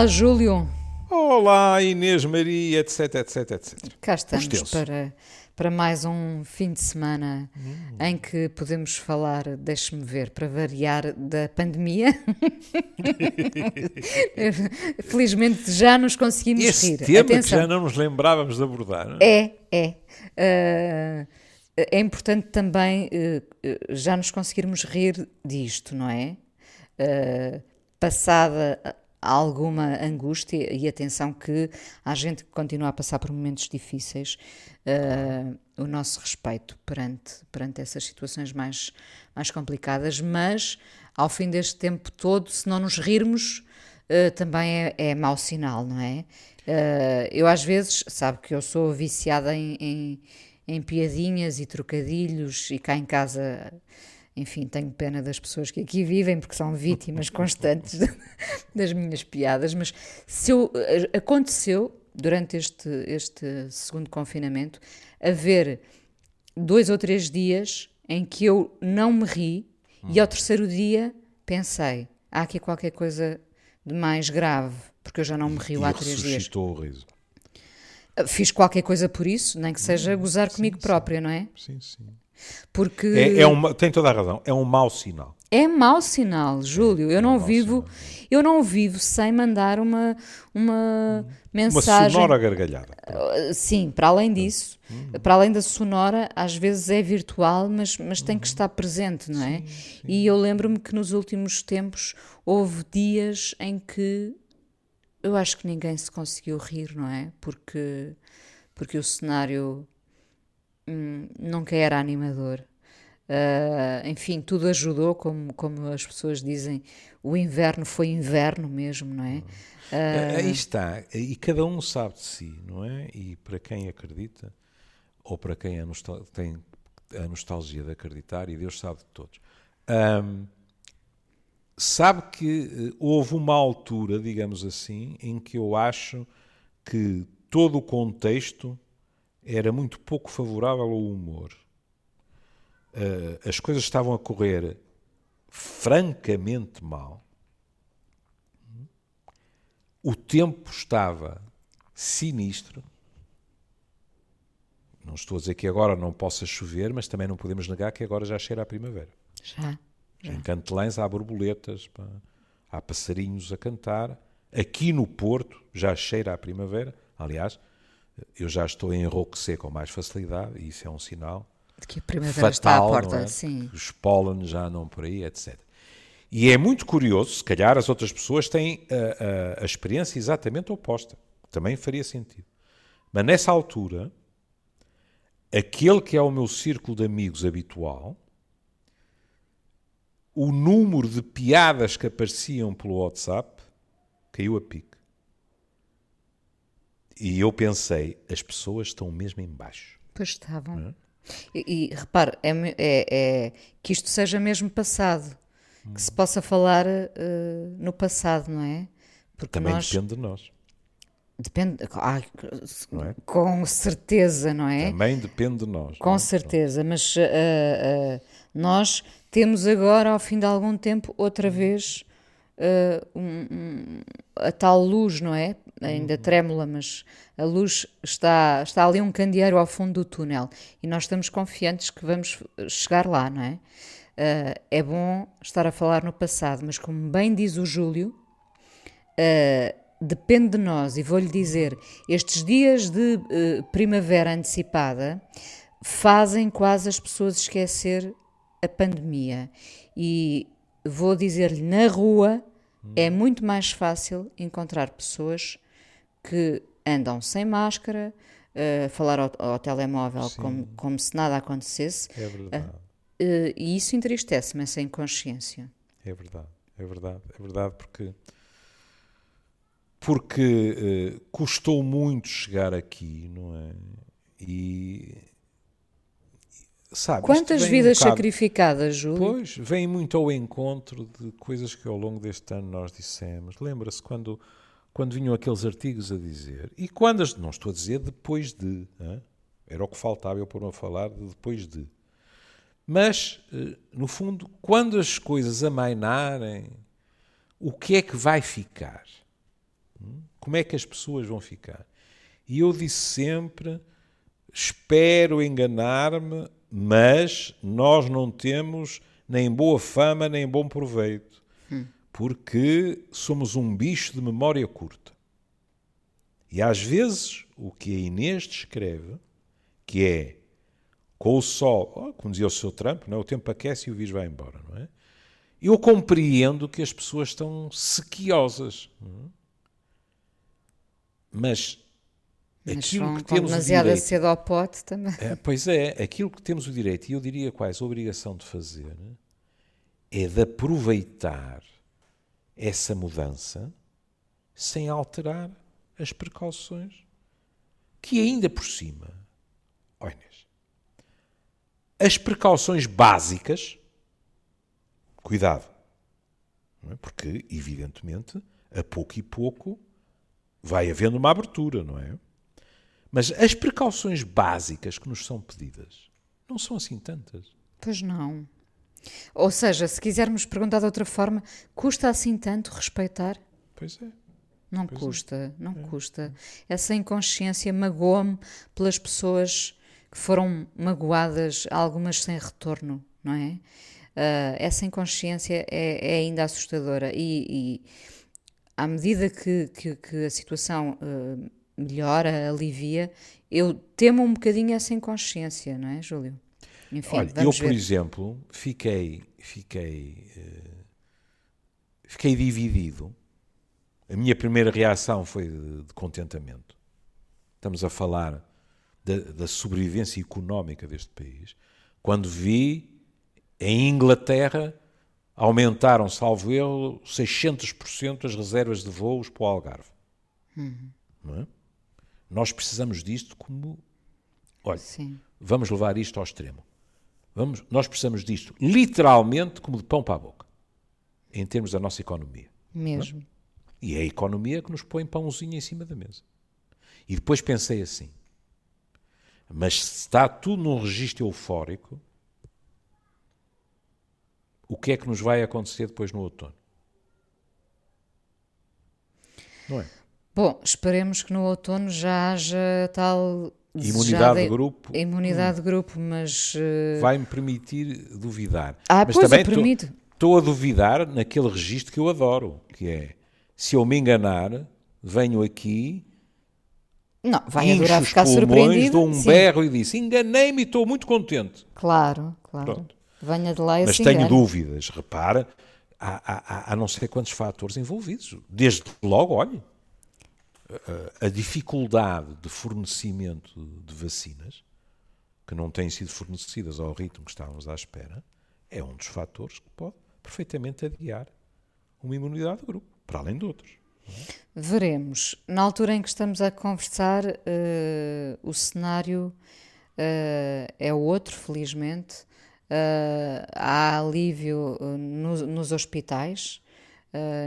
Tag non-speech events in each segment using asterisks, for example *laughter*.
Olá, Júlio. Olá, Inês Maria, etc, etc, etc. Cá estamos para, para mais um fim de semana Hum. em que podemos falar, deixe-me ver, para variar da pandemia. *laughs* Felizmente já nos conseguimos Esse rir. tema que Atenção. já não nos lembrávamos de abordar. não é? É, é. Ah, é importante também eh, já nos conseguirmos rir disto, não é? Ah, passada alguma angústia e atenção que há gente continua a passar por momentos difíceis, ah, o nosso respeito perante, perante essas situações mais, mais complicadas, mas ao fim deste tempo todo, se não nos rirmos, Uh, também é, é mau sinal, não é? Uh, eu às vezes, sabe que eu sou viciada em, em, em piadinhas e trocadilhos e cá em casa, enfim, tenho pena das pessoas que aqui vivem porque são vítimas *laughs* constantes das minhas piadas, mas se eu, uh, aconteceu durante este, este segundo confinamento haver dois ou três dias em que eu não me ri e ao terceiro dia pensei, há aqui qualquer coisa de mais grave, porque eu já não me rio e há três dias. o riso. Fiz qualquer coisa por isso, nem que seja gozar comigo própria, não é? Sim, sim. Porque É, é uma, tem toda a razão, é um mau sinal. é mau sinal, Júlio. Eu não mau vivo, eu não vivo sem mandar uma uma Uma mensagem. sonora gargalhada. Uh, Sim, para além disso, para além da sonora, às vezes é virtual, mas, mas tem que estar presente, não é? E eu lembro-me que nos últimos tempos houve dias em que eu acho que ninguém se conseguiu rir, não é? Porque, porque o cenário hum, nunca era animador. Uh, enfim, tudo ajudou, como, como as pessoas dizem, o inverno foi inverno mesmo, não é? Ah, Aí está, e cada um sabe de si, não é? E para quem acredita, ou para quem a tem a nostalgia de acreditar, e Deus sabe de todos, ahm, sabe que eh, houve uma altura, digamos assim, em que eu acho que todo o contexto era muito pouco favorável ao humor. Ah, as coisas estavam a correr francamente mal. O tempo estava sinistro. Não estou a dizer que agora não possa chover, mas também não podemos negar que agora já cheira a primavera. Já. Em Cantelães há borboletas, há passarinhos a cantar. Aqui no Porto já cheira a primavera. Aliás, eu já estou a enrouquecer com mais facilidade, e isso é um sinal De que a primavera está à fatal, porta, é? sim. Os pólen já não por aí, etc. E é muito curioso, se calhar as outras pessoas têm a, a- a experiência exatamente oposta, também faria sentido. Mas nessa altura, aquele que é o meu círculo de amigos habitual, o número de piadas que apareciam pelo WhatsApp caiu a pique. E eu pensei, as pessoas estão mesmo em baixo. Pois estavam. É? E, e repare, é, é- é que isto seja mesmo passado. Que se possa falar eh, no passado, não é? Porque Também nós. depende de nós. Depende. é? Com certeza, não é? Também depende de nós. Com é? certeza, mas ah, ah, nós temos agora, ao fim de algum tempo, outra vez ah, um- um- a tal luz, não é? Ainda trêmula, mas a luz está, está ali um candeeiro ao fundo do túnel e nós estamos confiantes que vamos chegar lá, não é? Ah, é bom estar a falar no passado, mas como bem diz o Júlio, Uh, depende de nós, e vou-lhe dizer: estes dias de uh, primavera antecipada fazem quase as pessoas esquecer a pandemia. E vou dizer-lhe: na rua é muito mais fácil encontrar pessoas que andam sem máscara, uh, falar ao, ao telemóvel como, como se nada acontecesse, É verdade, uh, e isso entristece-me, essa inconsciência. é verdade, é verdade, é verdade, porque porque eh, custou muito chegar aqui, não é? E sabe, Quantas um vidas bocado- sacrificadas, Júlio? Pois, vem muito ao encontro de coisas que ao longo deste ano nós dissemos. Lembra-se quando, quando vinham aqueles artigos a dizer, e quando, as- não estou a dizer depois de, hã? era o que faltava eu pôr a falar de depois de. Mas, eh, no fundo, quando as coisas amainarem, o que é que vai ficar? Hum? Como é que as pessoas vão ficar? E eu disse sempre: espero enganar-me, mas nós não temos nem boa fama nem bom proveito, hum. porque somos um bicho de memória curta. E às vezes o que a Inês descreve, que é com o sol, oh, como dizia o seu Trump, não é? o tempo aquece e o vírus vai embora, não é? Eu compreendo que as pessoas estão sequiosas. É? Mas, Mas aquilo que temos demasiado o direito, cedo ao pote também. É, pois é, aquilo que temos o direito, e eu diria quase a obrigação de fazer, é de aproveitar essa mudança sem alterar as precauções que ainda por cima, olha, as precauções básicas, cuidado, é? porque evidentemente a pouco e pouco vai havendo uma abertura, não é? Mas as precauções básicas que nos são pedidas não são assim tantas. Pois não. Ou seja, se quisermos perguntar de outra forma, custa assim tanto respeitar? Pois é. Não pois custa, é. não é. custa. Essa inconsciência magoa-me pelas pessoas que foram magoadas, algumas sem retorno, não é? Uh, essa inconsciência é, é, ainda assustadora e, e à medida que, que, que a situação uh, melhora, alivia, eu temo um bocadinho essa inconsciência, não é, Júlio? Enfim, Olha, eu, por ver. exemplo, fiquei, fiquei, uh, fiquei dividido. A minha primeira reação foi de, de contentamento. Estamos a falar da, da sobrevivência económica deste país, quando vi em Inglaterra aumentaram, salvo eu, 600% as reservas de voos para o Algarve. Uhum. É? Nós precisamos disto como. Olha, Sim. vamos levar isto ao extremo. Vamos, nós precisamos disto literalmente como de pão para a boca, em termos da nossa economia. É? Mesmo. É? E é a economia que nos põe pãozinho em cima da mesa. E depois pensei assim: mas se está tudo num registro eufórico, o que é que nos vai acontecer depois no outono? Não é? Bom, esperemos que no outono já haja tal imunidade de grupo. Imunidade de grupo, mas uh... vai-me permitir duvidar. Ah, mas pois também permite. Estou a duvidar naquele registro que eu adoro, que é se eu me enganar, venho aqui não, vai adorar ficar surpreendido. Dou um Sim. berro e disse: enganei-me e estou muito contente. Claro, claro. Pronto. Venha de lá e Mas tenho dúvidas, repara, há, há, há não sei quantos fatores envolvidos. Desde logo, olhe, a, dificuldade de fornecimento de vacinas, que não têm sido fornecidas ao ritmo que estávamos à espera, é um dos fatores que pode perfeitamente adiar uma imunidade de grupo, para além de outros. Veremos. Na altura em que estamos a conversar, uh, o cenário uh, é outro, felizmente. Uh, há alívio no, nos hospitais,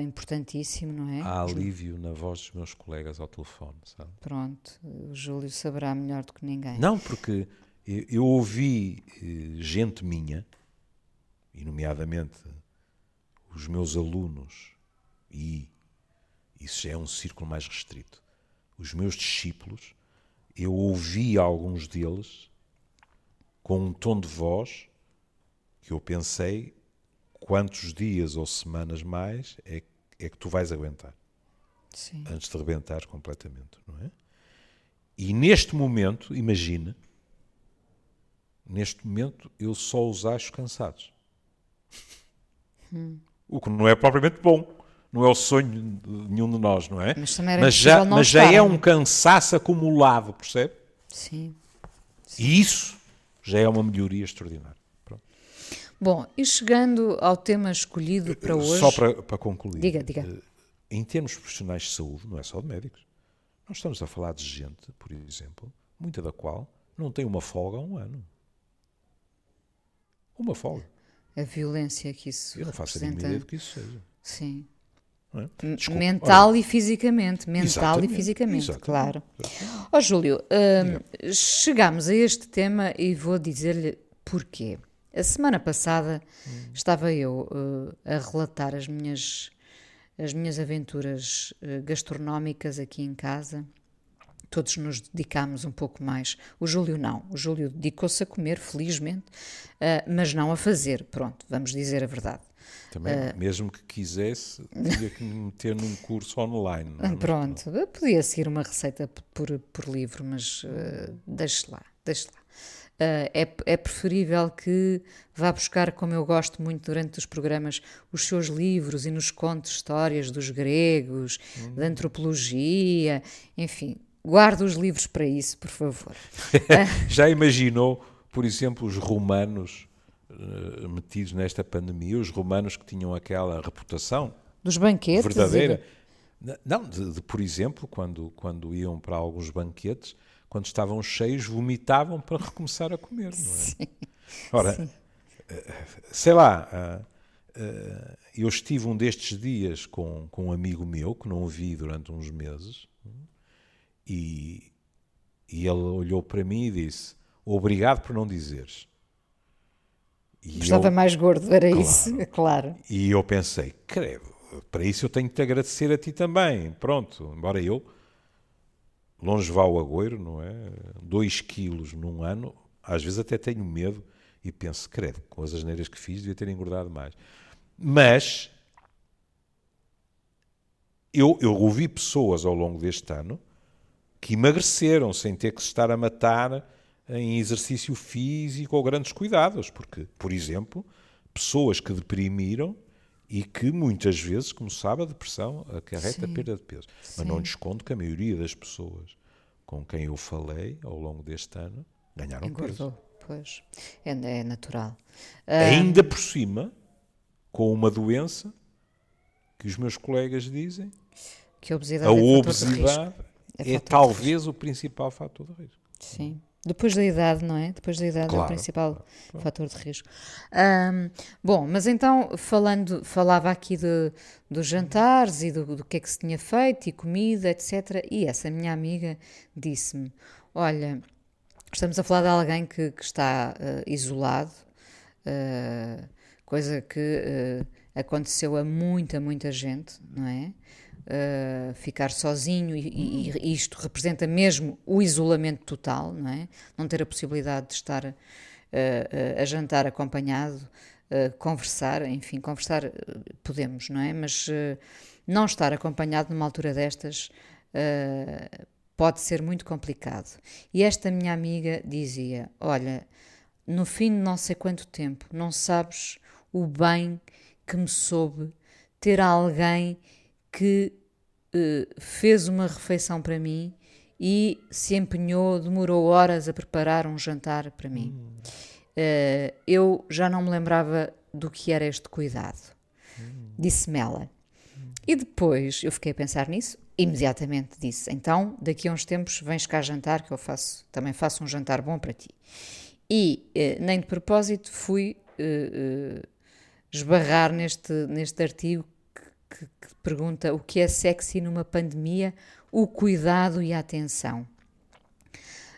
importantíssimo, não é? Há alívio na voz dos meus colegas ao telefone, sabe? Pronto, o Júlio saberá melhor do que ninguém. Não, porque eu, eu ouvi gente minha, e nomeadamente os meus alunos e isso é um círculo mais restrito. Os meus discípulos, eu ouvi alguns deles com um tom de voz que eu pensei quantos dias ou semanas mais é, é que tu vais aguentar Sim. antes de rebentar completamente, não é? E neste momento, imagina, neste momento eu só os acho cansados. Hum. O que não é propriamente bom não é o sonho de nenhum de nós, não é? Mas, mas já, mas já é um cansaço acumulado, percebe? Sim. Sim. E isso já é uma melhoria extraordinária. Bom, e chegando ao tema escolhido para hoje. Só para, para concluir. Diga, diga. Eh, em termos profissionais de saúde, não é só de médicos. Nós estamos a falar de gente, por exemplo, muita da qual não tem uma folga há um ano. Uma folga. A violência que isso Eu não faço representa... a mínima ideia do que isso seja. Sim. É? Desculpa, mental olha. e fisicamente. Mental exatamente, e fisicamente, exatamente, claro. Ó oh, Júlio, uh, chegamos a este tema e vou dizer-lhe porquê. A semana passada hum. estava eu uh, a relatar as minhas as minhas aventuras uh, gastronómicas aqui em casa. Todos nos dedicámos um pouco mais. O Júlio não. O Júlio dedicou-se a comer, felizmente, uh, mas não a fazer. Pronto, vamos dizer a verdade. Também, mesmo que quisesse, tinha que me meter num curso online. É? Pronto, podia seguir uma receita por, por livro, mas deixe lá, deixe lá. Uh, é, é preferível que vá buscar, como eu gosto muito durante os programas, os seus livros e nos conte histórias dos gregos, uhum. da antropologia, enfim, guarde os livros para isso, por favor. *laughs* Já imaginou, por exemplo, os romanos uh, metidos nesta pandemia, os romanos que tinham aquela reputação dos banquetes verdadeira? De... Não, de, de, por exemplo, quando, quando iam para alguns banquetes, quando estavam cheios, vomitavam para recomeçar a comer, não é? Sim. Ora, Sim. Eh, sei lá, eh, eh, eu estive um destes dias com, com um amigo meu que não o vi durante uns meses e, e ele olhou para mim e disse: Obrigado por não dizeres. E Estava eu, mais gordo, era claro, isso, claro. E eu pensei: credo, para isso eu tenho que te agradecer a ti também. Pronto, embora eu longe vá o agoiro, não é? 2 quilos num ano, às vezes até tenho medo e penso, credo, com as asneiras que fiz, devia ter engordado mais. Mas eu, eu ouvi pessoas ao longo deste ano que emagreceram sem ter que se estar a matar em exercício físico ou grandes cuidados, porque, por exemplo, pessoas que deprimiram e que muitas vezes, como sabe, a depressão acarreta Sim. perda de peso. Sim. Mas não lhe escondo que a maioria das pessoas com quem eu falei ao longo deste ano ganharam Engordou. peso. Pois, é, é natural. Ainda por cima, com uma doença que os meus colegas dizem que a obesidade, a é, obesidade é, é talvez o principal fator de risco. Sim. Depois da idade, não é? Depois da idade claro, é o principal claro. fator de risco. Um, bom, mas então, falando, falava aqui de, dos jantares e do, do que é que se tinha feito e comida, etc. E essa minha amiga disse-me: Olha, estamos a falar de alguém que, que está uh, isolado, uh, coisa que uh, aconteceu a muita, muita gente, não é? Uh, ficar sozinho e, e, isto representa mesmo o isolamento total, não é? Não ter a possibilidade de estar uh, a jantar acompanhado, conversar, enfim, conversar podemos, não é? Mas não estar acompanhado numa altura destas pode ser muito complicado. E esta minha amiga dizia: Olha, no fim de não sei quanto tempo, não sabes o bem que me soube ter alguém que uh, fez uma refeição para mim e se empenhou, demorou horas a preparar um jantar para mim. Uh, eu já não me lembrava do que era este cuidado. Disse-me ela. E depois eu fiquei a pensar nisso, imediatamente disse: Então, daqui a uns tempos vens cá jantar, que eu faço, também faço um jantar bom para ti. E uh, nem de propósito fui uh, uh, esbarrar neste, neste artigo que, que pergunta o que é sexy numa pandemia, o cuidado e a atenção.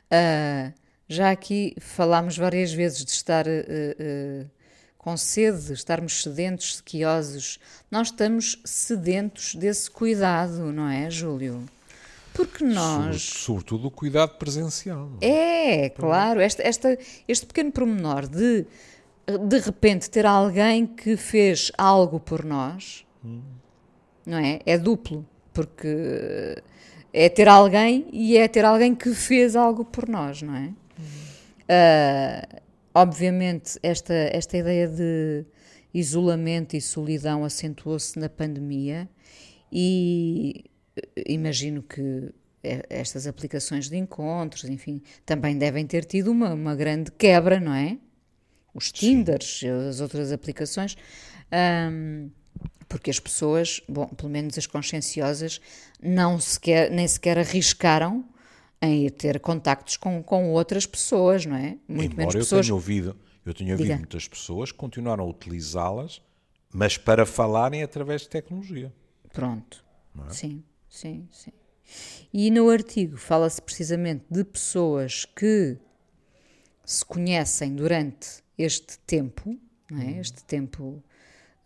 Uh, já aqui falámos várias vezes de estar uh, uh, com sede, estarmos sedentos, sequiosos. Nós estamos sedentos desse cuidado, não é, Júlio? Porque nós. Sobretudo o cuidado presencial. É, é claro. Esta, esta, este pequeno promenor de de repente ter alguém que fez algo por nós. Hum não é? É duplo, porque é ter alguém e é ter alguém que fez algo por nós, não é? Uh, obviamente, esta, esta ideia de isolamento e solidão acentuou-se na pandemia e imagino que estas aplicações de encontros, enfim, também devem ter tido uma, uma grande quebra, não é? Os Tinders, Sim. as outras aplicações. Um, porque as pessoas, bom, pelo menos as conscienciosas, não sequer, nem sequer arriscaram em ter contactos com, com outras pessoas, não é? Muito Embora menos pessoas. Eu tenha ouvido, eu tenho ouvido Diga. muitas pessoas que continuaram a utilizá-las, mas para falarem através de tecnologia. Pronto. É? Sim, sim, sim. E no artigo fala-se precisamente de pessoas que se conhecem durante este tempo, não é? Uhum. este tempo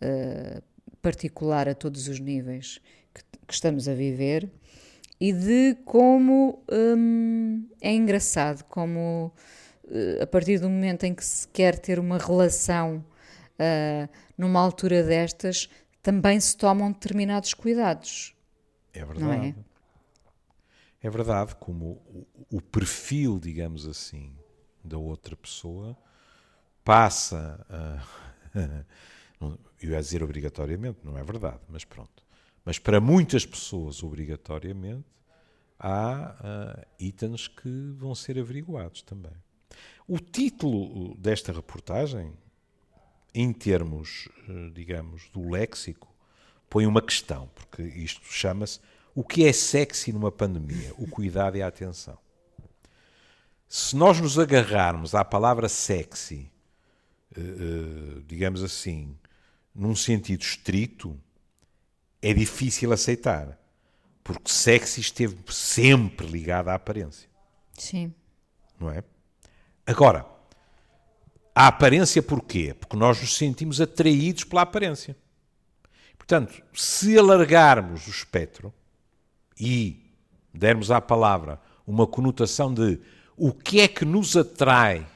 uh, particular a todos os níveis que, que estamos a viver e de como hum, é engraçado, como uh, a partir do momento em que se quer ter uma relação uh, numa altura destas, também se tomam determinados cuidados. É verdade. É? é? verdade, como o, o perfil, digamos assim, da outra pessoa passa a. *laughs* eu ia dizer obrigatoriamente, não é verdade, mas pronto. Mas para muitas pessoas, obrigatoriamente, há uh, itens que vão ser averiguados também. O título desta reportagem, em termos, uh, digamos, do léxico, põe uma questão, porque isto chama-se o que é sexy numa pandemia? O cuidado e a atenção. Se nós nos agarrarmos à palavra sexy, uh, digamos assim, num sentido estrito, é difícil aceitar. Porque sexy esteve sempre ligado à aparência. Sim. Não é? Agora, a aparência porquê? Porque nós nos sentimos atraídos pela aparência. Portanto, se alargarmos o espectro e dermos à palavra uma conotação de o que é que nos atrai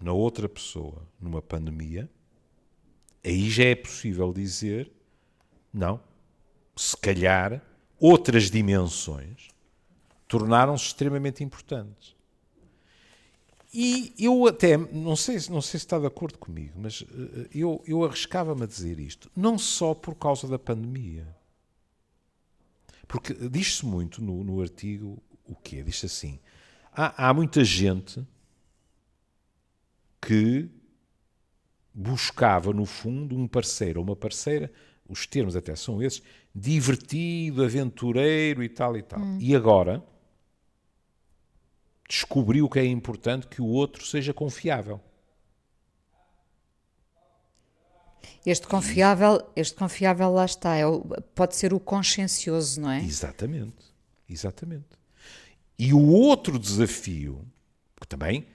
na outra pessoa numa pandemia, aí já é possível dizer não, se calhar outras dimensões tornaram-se extremamente importantes. E eu até, não sei, não sei se está de acordo comigo, mas eh, eu, eu arriscava-me a dizer isto, não só por causa da pandemia. Porque diz-se muito no, no artigo o quê? Diz-se assim, há, há muita gente que buscava, no fundo, um parceiro ou uma parceira, os termos até são esses, divertido, aventureiro e tal e tal. Hum. E agora descobriu que é importante que o outro seja confiável. Este confiável, este confiável lá está, é o, pode ser o consciencioso, não é? Exatamente, exatamente. E o outro desafio, que também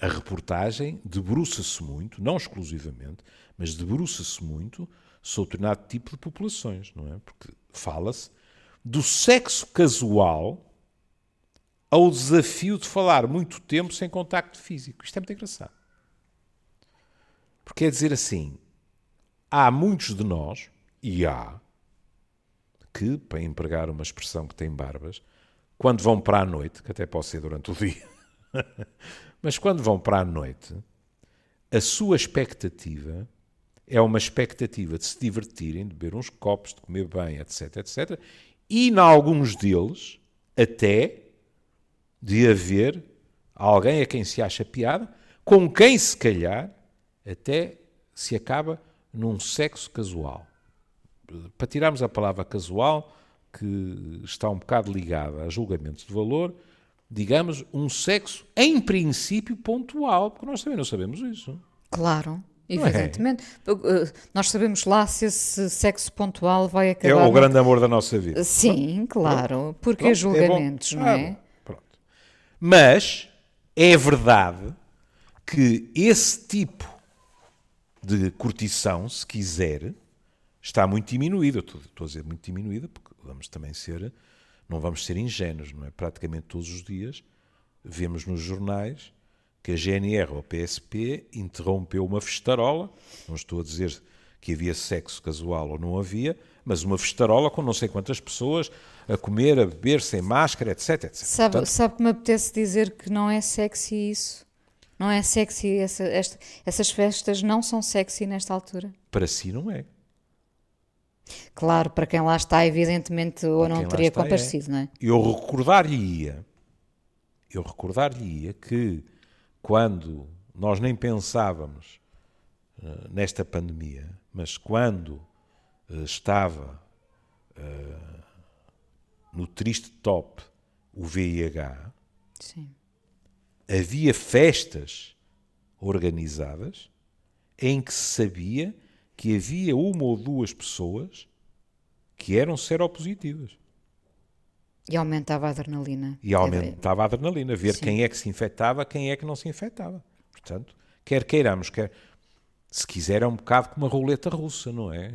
a reportagem debruça-se muito, não exclusivamente, mas debruça-se muito sobre determinado tipo de populações, não é? Porque fala-se do sexo casual ao desafio de falar muito tempo sem contacto físico. Isto é muito engraçado. Porque é dizer assim, há muitos de nós, e há, que, para empregar uma expressão que tem barbas, quando vão para a noite, que até pode ser durante o dia, *laughs* mas quando vão para a noite, a sua expectativa é uma expectativa de se divertirem, de beber uns copos, de comer bem, etc, etc. E, em alguns deles, até de haver alguém a quem se acha piada, com quem, se calhar, até se acaba num sexo casual. Para tirarmos a palavra casual, que está um bocado ligada a julgamentos de valor, digamos, um sexo, em princípio, pontual, porque nós também não sabemos isso. Claro. É? Evidentemente. É? Nós sabemos lá se esse sexo pontual vai acabar. É o grande amor da nossa vida. Sim, claro. Porque Pronto, julgamentos, é não é? Pronto. Mas é verdade que esse tipo de curtição, se quiser, está muito diminuído. Estou, estou a dizer muito diminuída, porque vamos também ser, não vamos ser ingênuos, não é? Praticamente todos os dias vemos nos jornais que a GNR ou a PSP interrompeu uma festarola, não estou a dizer que havia sexo casual ou não havia, mas uma festarola com não sei quantas pessoas a comer, a beber, sem máscara, etc. etc. Sabe, Portanto, sabe que me apetece dizer que não é sexy isso? Não é sexy, essa, esta, essas festas não são sexy nesta altura? Para si não é. Claro, para quem lá está, evidentemente, ou não teria está, comparecido, é. não é? Eu recordar-lhe-ia, eu recordar-lhe-ia que quando nós nem pensávamos uh, nesta pandemia, mas quando uh, estava uh, no triste top o VIH, Sim. havia festas organizadas em que se sabia que havia uma ou duas pessoas que eram seropositivas. E aumentava a adrenalina. E aumentava a adrenalina, ver Sim. quem é que se infectava, quem é que não se infectava. Portanto, quer queiramos, quer. Se quiser, é um bocado como uma roleta russa, não é?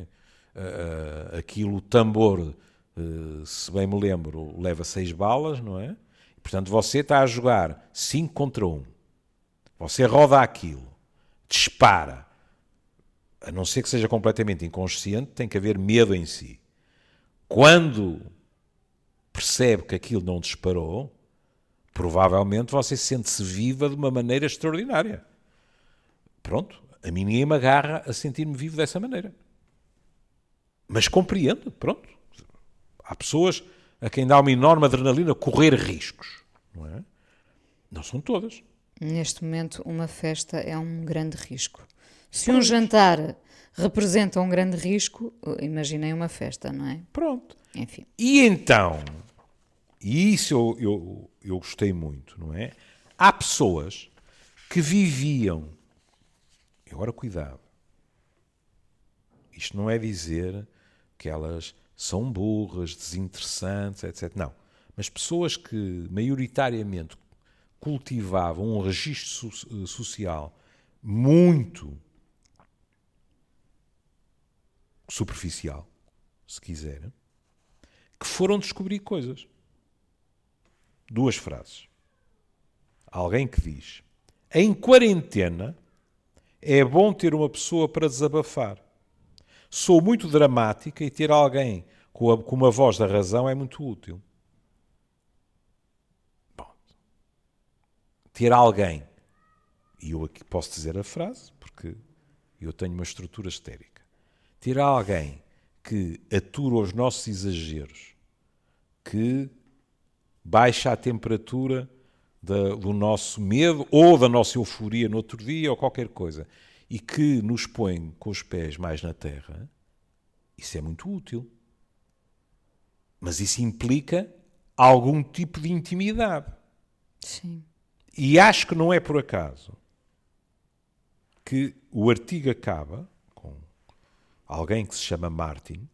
Uh, aquilo, o tambor, uh, se bem me lembro, leva seis balas, não é? Portanto, você está a jogar 5 contra 1. Um. Você roda aquilo, dispara. A não ser que seja completamente inconsciente, tem que haver medo em si. Quando percebe que aquilo não disparou, provavelmente você sente-se viva de uma maneira extraordinária. Pronto, a mim ninguém me agarra a sentir-me vivo dessa maneira. Mas compreendo, pronto. Há pessoas a quem dá uma enorme adrenalina correr riscos, não é? Não são todas. Neste momento, uma festa é um grande risco. Se um jantar representa um grande risco, imaginei uma festa, não é? Pronto. Enfim. E então, e isso eu, eu, eu gostei muito, não é? Há pessoas que viviam. Agora, cuidado. Isto não é dizer que elas são burras, desinteressantes, etc. Não. Mas pessoas que maioritariamente cultivavam um registro so social muito superficial, se quiserem, que foram descobrir coisas duas frases. Alguém que diz: Em quarentena é bom ter uma pessoa para desabafar. Sou muito dramática e ter alguém com, a, com uma voz da razão é muito útil. Bom, ter alguém, e eu aqui posso dizer a frase, porque eu tenho uma estrutura histérica. Ter alguém que atura os nossos exageros, que baixa a temperatura da, do nosso medo ou da nossa euforia no outro dia ou qualquer coisa e que nos põe com os pés mais na terra, isso é muito útil. Mas isso implica algum tipo de intimidade. Sim. E acho que não é por acaso que o artigo acaba alguém que se chama Martin,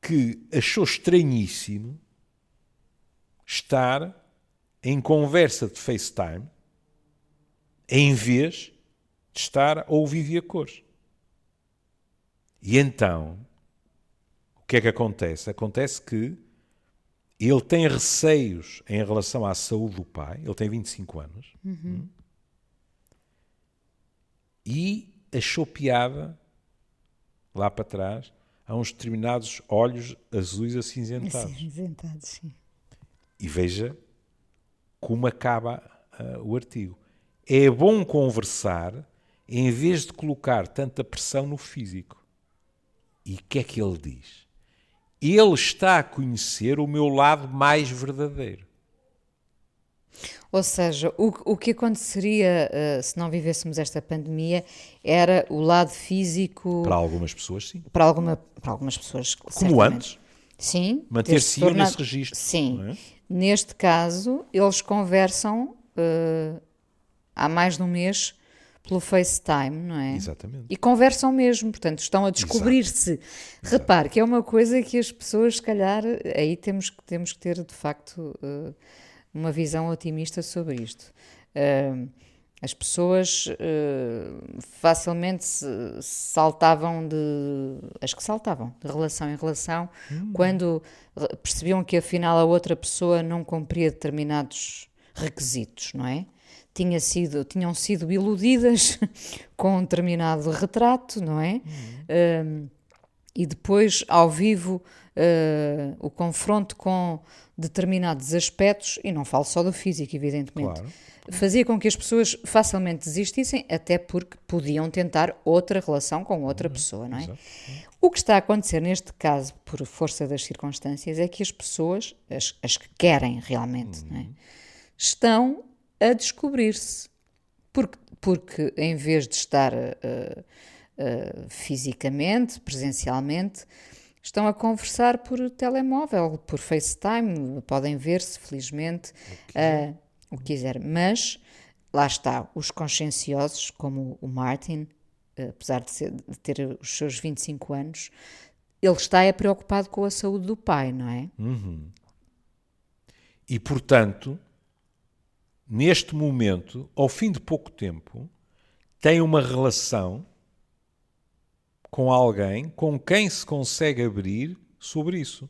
que achou estranhíssimo estar em conversa de FaceTime em vez de estar a ouvir via cores. E então, o que é que acontece? Acontece que ele tem receios em relação à saúde do pai, ele tem 25 anos, uhum. e achou piada lá para trás a uns determinados olhos azuis acinzentados. Acinzentados, sim. E veja como acaba uh, o artigo. É bom conversar em vez de colocar tanta pressão no físico. E o que é que ele diz? Ele está a conhecer o meu lado mais verdadeiro. Ou seja, o, o que aconteceria uh, se não vivêssemos esta pandemia era o lado físico. Para algumas pessoas, sim. Para, alguma, para algumas pessoas. Como certamente. antes. Sim. Manter-se tornado... nesse registro. Sim. É? Neste caso, eles conversam uh, há mais de um mês pelo FaceTime, não é? Exatamente. E conversam mesmo, portanto, estão a descobrir-se. Repare que é uma coisa que as pessoas, se calhar, aí temos, temos que ter de facto. Uh, uma visão otimista sobre isto. Uh, as pessoas uh, facilmente saltavam de. As que saltavam, de relação em relação, hum. quando percebiam que afinal a outra pessoa não cumpria determinados requisitos, não é? Tinha sido, tinham sido iludidas *laughs* com um determinado retrato, não é? Hum. Uh, e depois, ao vivo, uh, o confronto com determinados aspectos, e não falo só do físico, evidentemente, claro. fazia com que as pessoas facilmente desistissem, até porque podiam tentar outra relação com outra uhum, pessoa, não é? Exato. O que está a acontecer neste caso, por força das circunstâncias, é que as pessoas, as, as que querem realmente, uhum. é? estão a descobrir-se. Porque, porque em vez de estar uh, uh, fisicamente, presencialmente, estão a conversar por telemóvel, por FaceTime, podem ver-se, felizmente, uh, o que quiser. Mas lá está, os conscienciosos, como o Martin, uh, apesar de, ser, de, ter os seus 25 anos, ele está é preocupado com a saúde do pai, não é? Uhum. E portanto, neste momento, ao fim de pouco tempo, tem uma relação com alguém com quem se consegue abrir sobre isso.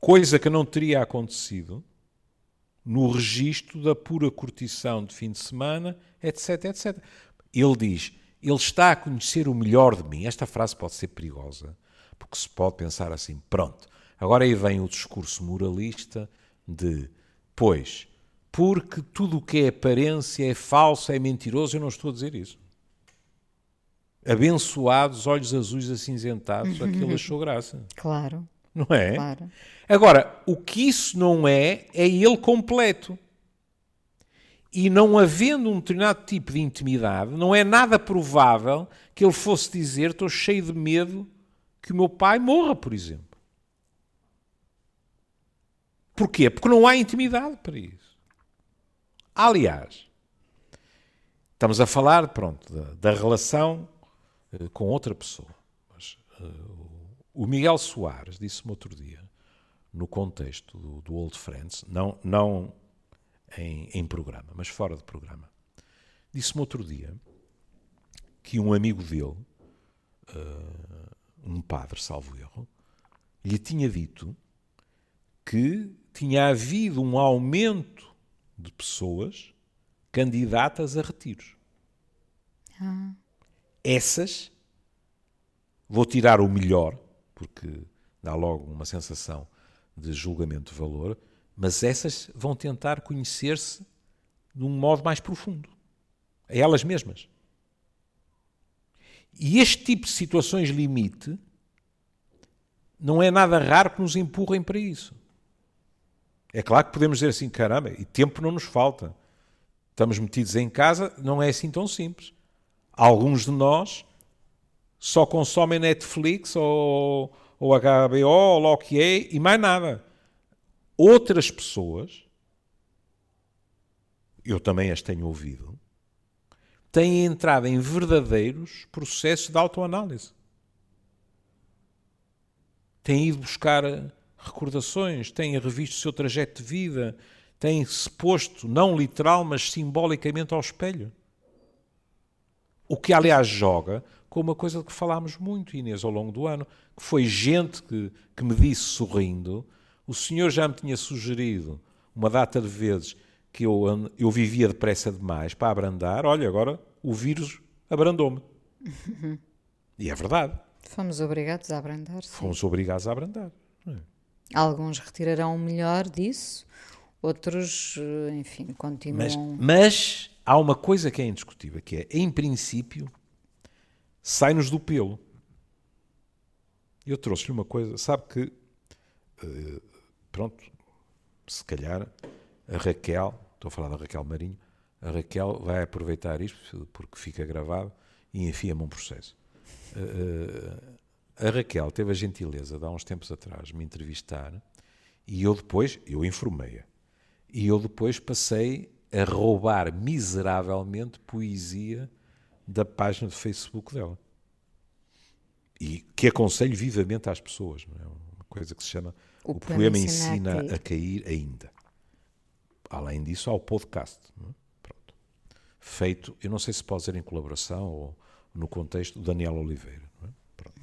Coisa que não teria acontecido no registro da pura curtição de fim de semana, etc, etc. Ele diz: Ele está a conhecer o melhor de mim. Esta frase pode ser perigosa, porque se pode pensar assim: pronto, agora aí vem o discurso moralista de, pois, porque tudo o que é aparência é falso, é mentiroso. Eu não estou a dizer isso. Abençoados, olhos azuis acinzentados, aquilo *laughs* achou graça. Claro. Não é? Claro. Agora, o que isso não é, é ele completo. E não havendo um determinado tipo de intimidade, não é nada provável que ele fosse dizer: Estou cheio de medo que o meu pai morra, por exemplo. Porquê? Porque não há intimidade para isso. Aliás, estamos a falar, pronto, da, da relação com outra pessoa. Mas, uh, o Miguel Soares disse-me outro dia, no contexto do, do Old Friends, não, não em, em, programa, mas fora de programa, disse-me outro dia que um amigo dele, uh, um padre, salvo erro, lhe tinha dito que tinha havido um aumento de pessoas candidatas a retiros. Ah. Essas, vou tirar o melhor, porque dá logo uma sensação de julgamento de valor, mas essas vão tentar conhecer-se de um modo mais profundo, a elas mesmas. E este tipo de situações limite não é nada raro que nos empurrem para isso. É claro que podemos dizer assim, caramba, e tempo não nos falta. Estamos metidos em casa, não é assim tão simples. Alguns de nós só consomem Netflix ou, ou HBO ou lá o que é e mais nada. Outras pessoas, eu também as tenho ouvido, têm entrado em verdadeiros processos de autoanálise. Têm ido buscar recordações, têm revisto o seu trajeto de vida, têm-se posto, não literal, mas simbolicamente ao espelho. O que, aliás, joga com uma coisa de que falámos muito, Inês, ao longo do ano, que foi gente que, que me disse sorrindo: o senhor já me tinha sugerido uma data de vezes que eu, eu vivia depressa demais para abrandar, olha, agora o vírus abrandou-me. *laughs* e é verdade. Fomos obrigados a abrandar. Sim. Fomos obrigados a abrandar. É. Alguns retirarão o melhor disso, outros, enfim, continuam. Mas, mas há uma coisa que é indiscutível, que é, em princípio, sai-nos do pelo. Eu trouxe-lhe uma coisa, sabe que, eh, pronto, se calhar a Raquel, estou a falar da Raquel Marinho, a Raquel vai aproveitar isto porque fica gravado e enfia-me um processo. Uh, a Raquel teve a gentileza de há uns tempos atrás me entrevistar e eu depois, eu informei-a, e eu depois passei a roubar miseravelmente poesia da página de Facebook dela. E que aconselho vivamente às pessoas, não é? Uma coisa que se chama O, o Poema Ensina, a, cair. ainda. Além disso, há o podcast. É? Pronto. Feito, eu não sei se pode ser em colaboração ou no contexto do Daniel Oliveira. É?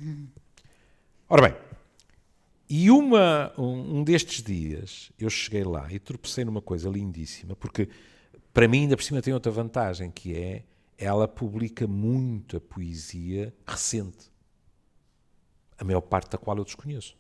Hum. Ora bem, e uma, um, um, destes dias eu cheguei lá e tropecei numa coisa lindíssima, porque para mim ainda por cima tem outra vantagem, que é ela publica muita poesia recente, a maior parte da qual eu desconheço.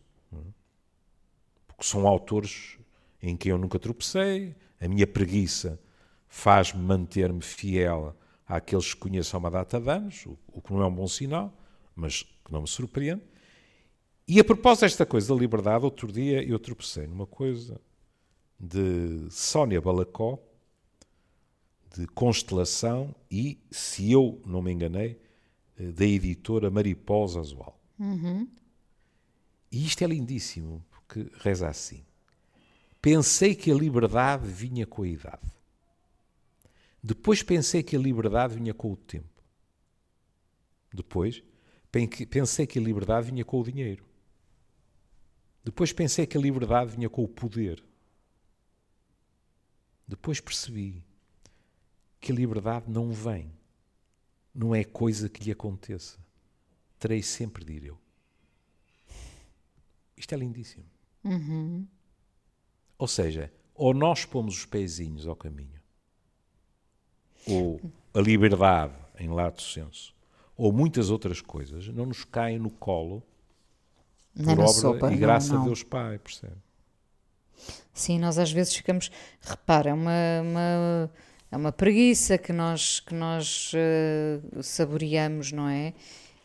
Porque são autores em que eu nunca tropecei, a minha preguiça faz-me manter-me fiel àqueles que conheço há uma data de anos, o que não é um bom sinal, mas que não me surpreende. E a propósito desta coisa da liberdade, outro dia eu tropecei numa coisa de Sónia Balacó, de Constelação e, se eu não me enganei, eh, da editora Mariposa Azual. Uhum. E isto é lindíssimo, porque reza assim. Pensei que a liberdade vinha com a idade. Depois pensei que a liberdade vinha com o tempo. Depois pensei que a liberdade vinha com o dinheiro. Depois pensei que a liberdade vinha com o poder. Depois percebi que a liberdade não vem não é coisa que lhe aconteça. Terei sempre de ir eu. Isto é lindíssimo. Uhum. Ou seja, ou nós pomos os pezinhos ao caminho, ou a liberdade, em lato senso, ou muitas outras coisas, não nos caem no colo por na obra sopa, e não, graça não. a Deus Pai, percebe? Sim, nós às vezes ficamos. Repara, é uma, uma, é uma preguiça que nós, que nós eh, saboreamos, não é?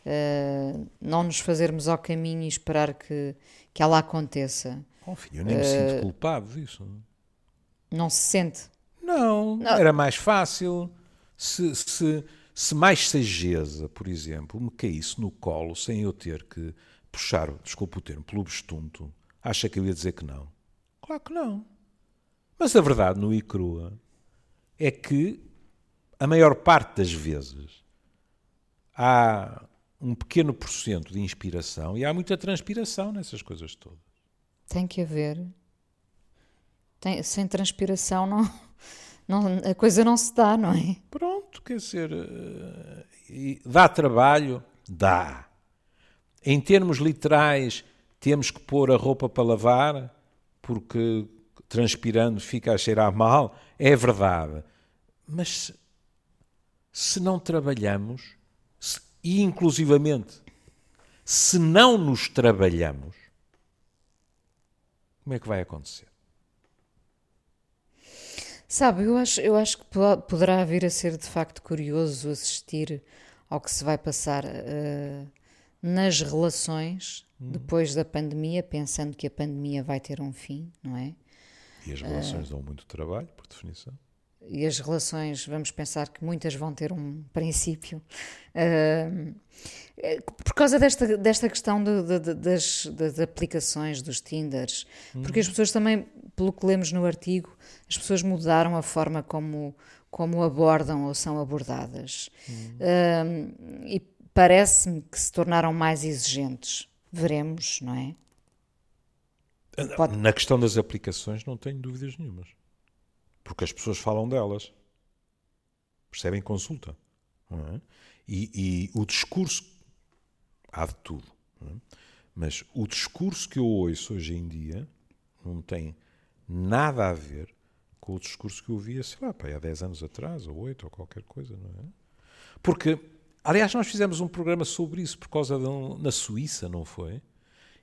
Eh, não nos fazermos ao caminho e esperar que, que ela aconteça. Oh, filho, eu nem me Eh, sinto culpado disso. Não se sente. Não, Não. era mais fácil se, se, se mais sageza, por exemplo, me caísse no colo sem eu ter que puxar, desculpa o termo, pelo bestunto, acha que eu ia dizer que não? Claro que não. Mas a verdade, no e crua, é que a maior parte das vezes há um pequeno porcento de inspiração e há muita transpiração nessas coisas todas. Tem que haver. Tem- sem transpiração não, não, a coisa não se dá, não é? Pronto, quer dizer, eh, dá trabalho? Dá. Em termos literais, temos que pôr a roupa para lavar, porque transpirando fica a cheirar mal. É verdade. Mas se, não trabalhamos, se- e inclusivamente, se não nos trabalhamos, como é que vai acontecer? Sabe, eu acho, eu acho que po- poderá vir a ser de facto curioso assistir ao que se vai passar eh, nas relações depois da pandemia, pensando que a pandemia vai ter um fim, não é? E as relações dão muito trabalho, por definição. E as relações, vamos pensar que muitas vão ter um princípio. Eh, por causa desta, desta questão de- de- de- das, das aplicações, dos Tinders, porque as pessoas também, pelo que lemos no artigo, as pessoas mudaram a forma como, como abordam ou são abordadas. Ah, e parece-me que se tornaram mais exigentes. Veremos, não é? Pode- Na questão das aplicações, não tenho dúvidas nenhumas. Porque as pessoas falam delas. Percebem consulta. é? E, e o discurso. Há de tudo. é? Mas o discurso que eu ouço hoje em dia não tem nada a ver com o discurso que eu ouvia, sei lá, há 10 anos atrás, ou 8, ou qualquer coisa, não é? Porque, aliás, nós fizemos um programa sobre isso por causa de um, na Suíça, não foi?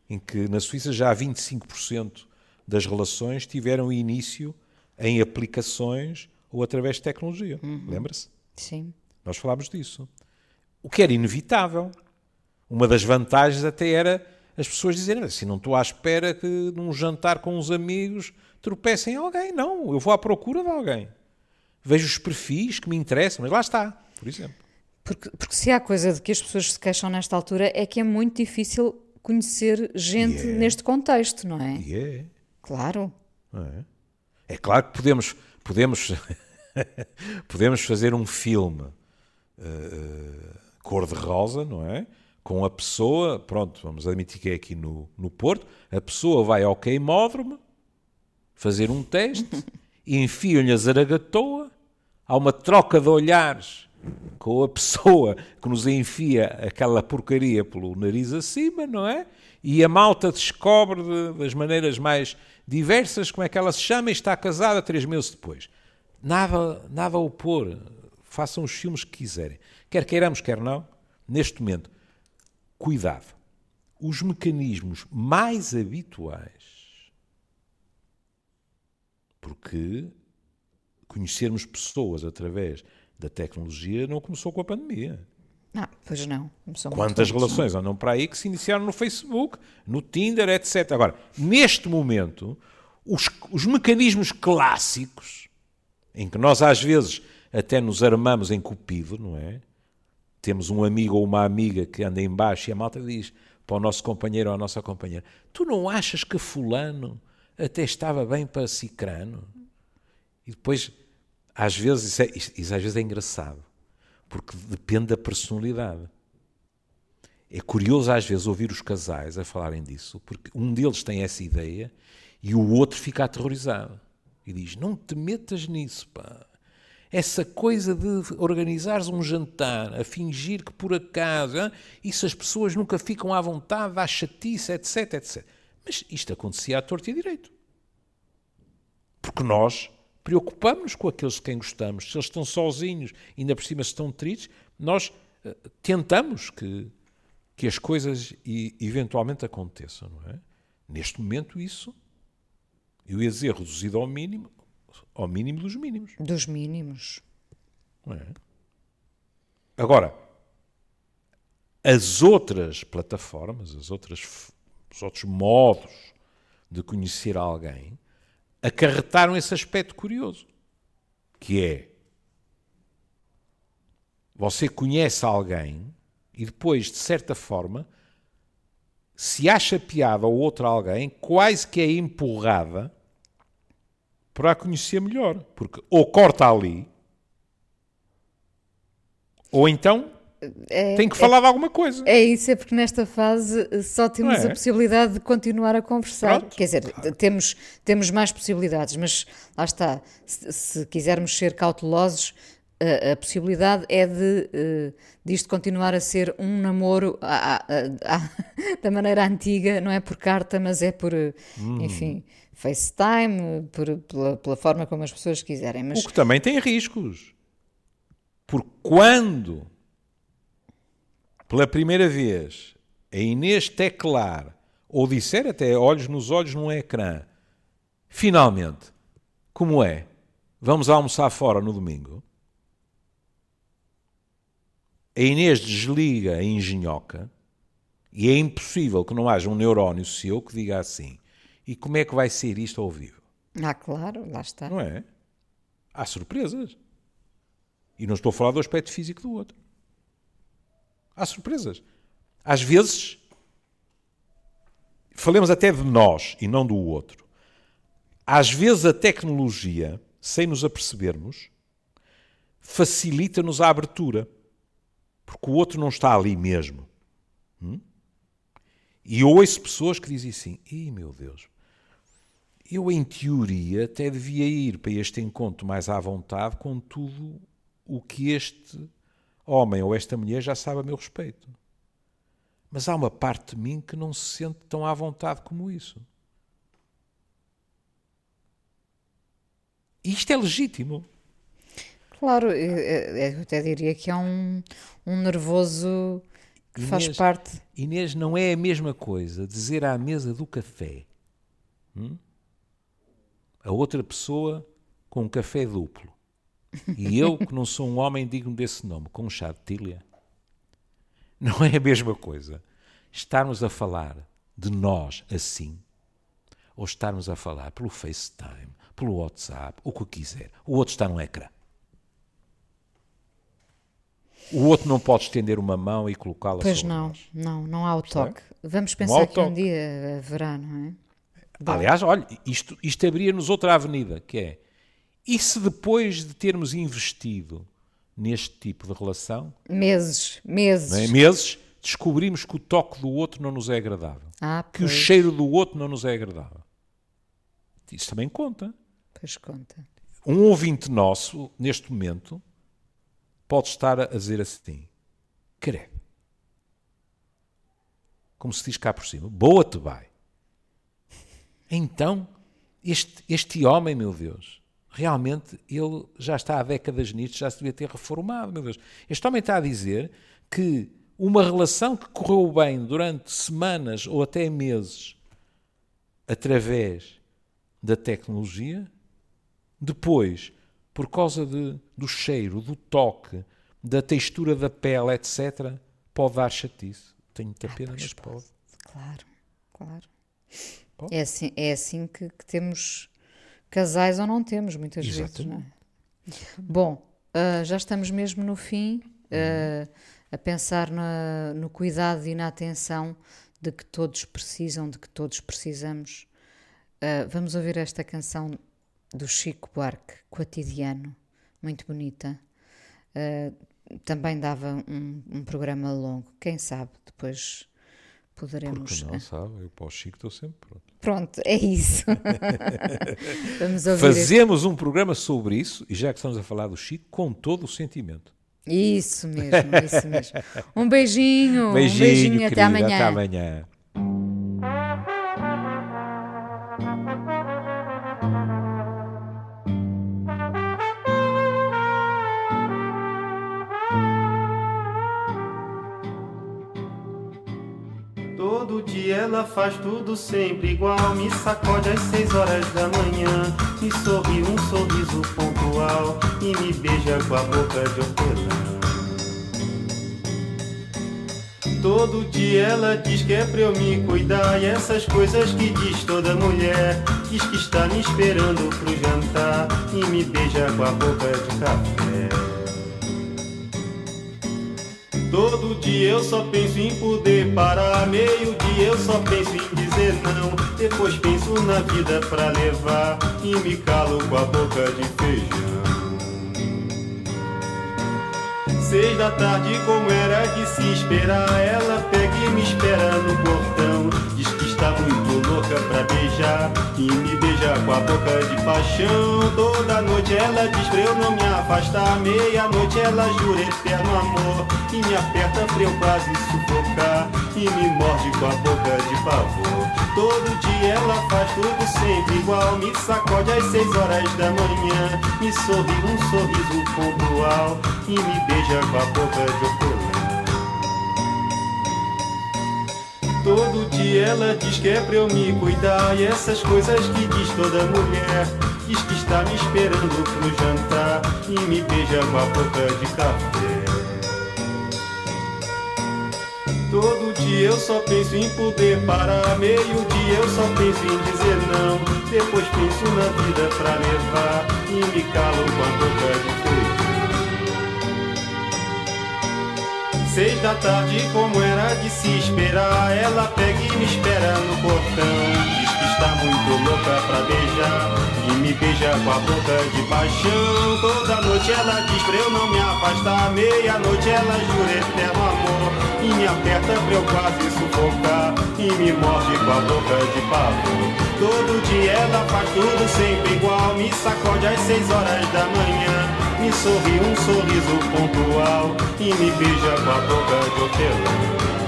Em que na Suíça já 25% das relações tiveram início em aplicações ou através de tecnologia. Lembra-se? Sim. Nós falámos disso. O que era inevitável. Uma das vantagens até era as pessoas dizerem assim, não estou à espera que num jantar com uns amigos tropecem em alguém. Não, eu vou à procura de alguém. Vejo os perfis que me interessam, mas lá está, por exemplo. Porque, porque se há coisa de que as pessoas se queixam nesta altura é que é muito difícil conhecer gente E é. neste contexto, não é? E é. Claro. é? É claro que podemos, podemos, *laughs* podemos fazer um filme eh, cor-de-rosa, não é? Com a pessoa, pronto, vamos admitir que é aqui no, no Porto, a pessoa vai ao queimódromo fazer um teste, *laughs* enfiam-lhe a zaragatoa, há uma troca de olhares com a pessoa que nos enfia aquela porcaria pelo nariz acima, não é? E a malta descobre de- das maneiras mais diversas como é que ela se chama e está casada três meses depois. Nada, nada a opor. Façam os filmes que quiserem. Quer queiramos, quer não, neste momento, cuidado. Os mecanismos mais habituais, porque conhecermos pessoas através da tecnologia não começou com a pandemia. Não, pois não. Começou Quantas relações andam para aí que se iniciaram no Facebook, no Tinder, etc. Agora, neste momento, os, os mecanismos clássicos, em que nós às vezes até nos armamos em cupido, não é? Temos um amigo ou uma amiga que anda em baixo e a malta diz para o nosso companheiro ou a nossa companheira: Tu não achas que Fulano até estava bem para Cicrano? E depois, às vezes, isso, é, isso- às vezes é engraçado, porque depende da personalidade. É curioso às vezes ouvir os casais a falarem disso, porque um deles tem essa ideia e o outro fica aterrorizado. E diz: Não te metas nisso, pá. essa coisa de organizares um jantar, a fingir que por acaso, hein? isso as pessoas nunca ficam à vontade, à chatice, etc, etc. Mas isto acontecia à torta e direito. Porque nós preocupamos-nos com aqueles de quem gostamos. Se eles estão sozinhos, ainda por cima estão tristes, nós uh, tentamos que, que as coisas eventualmente aconteçam, não é? Neste momento, isso, eu ia dizer reduzido ao mínimo, ao mínimo dos mínimos. Dos mínimos. É? Agora, as outras plataformas, as outras, os outros modos de conhecer alguém, acarretaram esse aspecto curioso, que é você conhece alguém e depois, de certa forma, se acha piada ou outra alguém, quase que é empurrada para a conhecer melhor. Porque ou corta ali, ou então é, tem que falar é, de alguma coisa. É isso, é porque nesta fase eh, só temos é? a possibilidade de continuar a conversar. Pronto. Quer dizer, claro. temos, temos mais possibilidades, mas lá está, se, se quisermos ser cautelosos, a, a, possibilidade é de uh, disto continuar a ser um namoro *laughs* da maneira antiga, não é por carta, mas é por, hum. enfim, FaceTime, por, pela, pela, forma como as pessoas quiserem. Mas... O que também tem riscos. Porque quando, pela primeira vez, a Inês teclar, ou disser até olhos nos olhos num ecrã, finalmente, como é? Vamos almoçar fora no domingo? a Inês desliga a engenhoca e é impossível que não haja um neurónio seu que diga assim: e como é que vai ser isto ao vivo? Ah, claro, lá está. Não é? Há surpresas. E não estou a falar do aspecto físico do outro. Há surpresas. Às vezes, falemos até de nós e não do outro. Às vezes a tecnologia, sem nos apercebermos, facilita-nos a abertura porque o outro não está ali mesmo. Hum? E eu ouço pessoas que dizem assim: Ih, meu Deus, eu em teoria até devia ir para este encontro mais à vontade com tudo o que este homem ou esta mulher já sabe a meu respeito. Mas há uma parte de mim que não se sente tão à vontade como isso. E isto é legítimo. Claro, eu até diria que é um, um nervoso que Inês, faz parte. Inês, não é a mesma coisa dizer à mesa do café hum? a outra pessoa com um café duplo e eu, que não sou um homem digno desse nome, com um chá de tilha. Não é a mesma coisa estarmos a falar de nós assim ou estarmos a falar pelo FaceTime, pelo WhatsApp, o que quiser. O outro está no ecrã. O outro não pode estender uma mão e colocá-la Pois não, nós. não, não há o toque. Vamos pensar que um dia haverá, não é? Bom. Aliás, olha, isto, isto abria-nos outra avenida, que é, e se depois de termos investido neste tipo de relação... Meses, meses. É? Meses, descobrimos que o toque do outro não nos é agradável. Ah, que o cheiro do outro não nos é agradável. Isso também conta. Pois conta. Um ouvinte nosso, neste momento, pode estar a dizer assim: credo. Como se diz cá por cima, boa-te vai. Então, este, este homem, meu Deus, realmente ele já está há décadas nisto, já se devia ter reformado, meu Deus. Este homem está a dizer que uma relação que correu bem durante semanas ou até meses através da tecnologia, depois por causa de, do cheiro, do toque, da textura da pele, etc., pode dar chatice. Tenho muita pena, ah, mas pode. pode. Claro, claro. Pode. É assim, é assim que, que, temos casais ou não temos, muitas Exatamente. vezes, não é? Bom, uh, já estamos mesmo no fim, uh, a pensar na, no cuidado e na atenção de que todos precisam, de que todos precisamos. Uh, vamos ouvir esta canção do Chico Buarque, cotidiano, muito bonita. Também dava um, um, programa longo, quem sabe depois poderemos. Porque não, sabe? Eu para o Chico estou sempre pronto. Pronto, é isso. *laughs* Vamos ouvir. Fazemos este... um programa sobre isso, e já que estamos a falar do Chico, com todo o sentimento. Isso mesmo, isso mesmo. *laughs* Um beijinho, Beijinho, um beijinho querida, até amanhã. Até amanhã. Dia ela faz tudo sempre igual. Me sacode às seis horas da manhã. Me sorri um sorriso pontual. E me beija com a boca de hortelã. Todo dia ela diz que é pra eu me cuidar. E essas coisas que diz toda mulher. Diz que está me esperando pro jantar. E me beija com a boca de café. Todo dia eu só penso em poder parar. Meio dia eu só penso em dizer não. Depois penso na vida pra levar. E me calo com a boca de feijão. Seis da tarde, como era de se esperar. Ela pega e me espera no portão. Diz que está muito louca pra beijar. E me beija com a boca de paixão. Toda noite ela diz pra eu não me afastar. Meia-noite ela jura eterno amor. E me aperta pra eu quase sufocar. E me morde com a boca de pavor. Todo dia ela faz tudo sempre igual. Me sacode às seis horas da manhã. Me sorri um sorriso pontual. E me beija com a boca de hortelã. Todo dia ela diz que é pra eu me cuidar. E essas coisas que diz toda mulher. Diz que está me esperando pro jantar. E me beija com a boca de café. Todo dia eu só penso em poder parar. Meio dia eu só penso em dizer não. Depois penso na vida pra levar. E me calo com a boca de feijão. Seis da tarde, como era de se esperar, ela pega e me espera no portão. Diz que está muito louca pra beijar e me beija com a boca de paixão. Toda noite ela diz pra eu não me afastar. Meia-noite ela jura eterno amor me aperta pra eu quase sufocar e me morde com a boca de pavor. Todo dia ela faz tudo sempre igual, me sacode às seis horas da manhã. Me sorri um sorriso pontual e me beija com a boca de hortelã.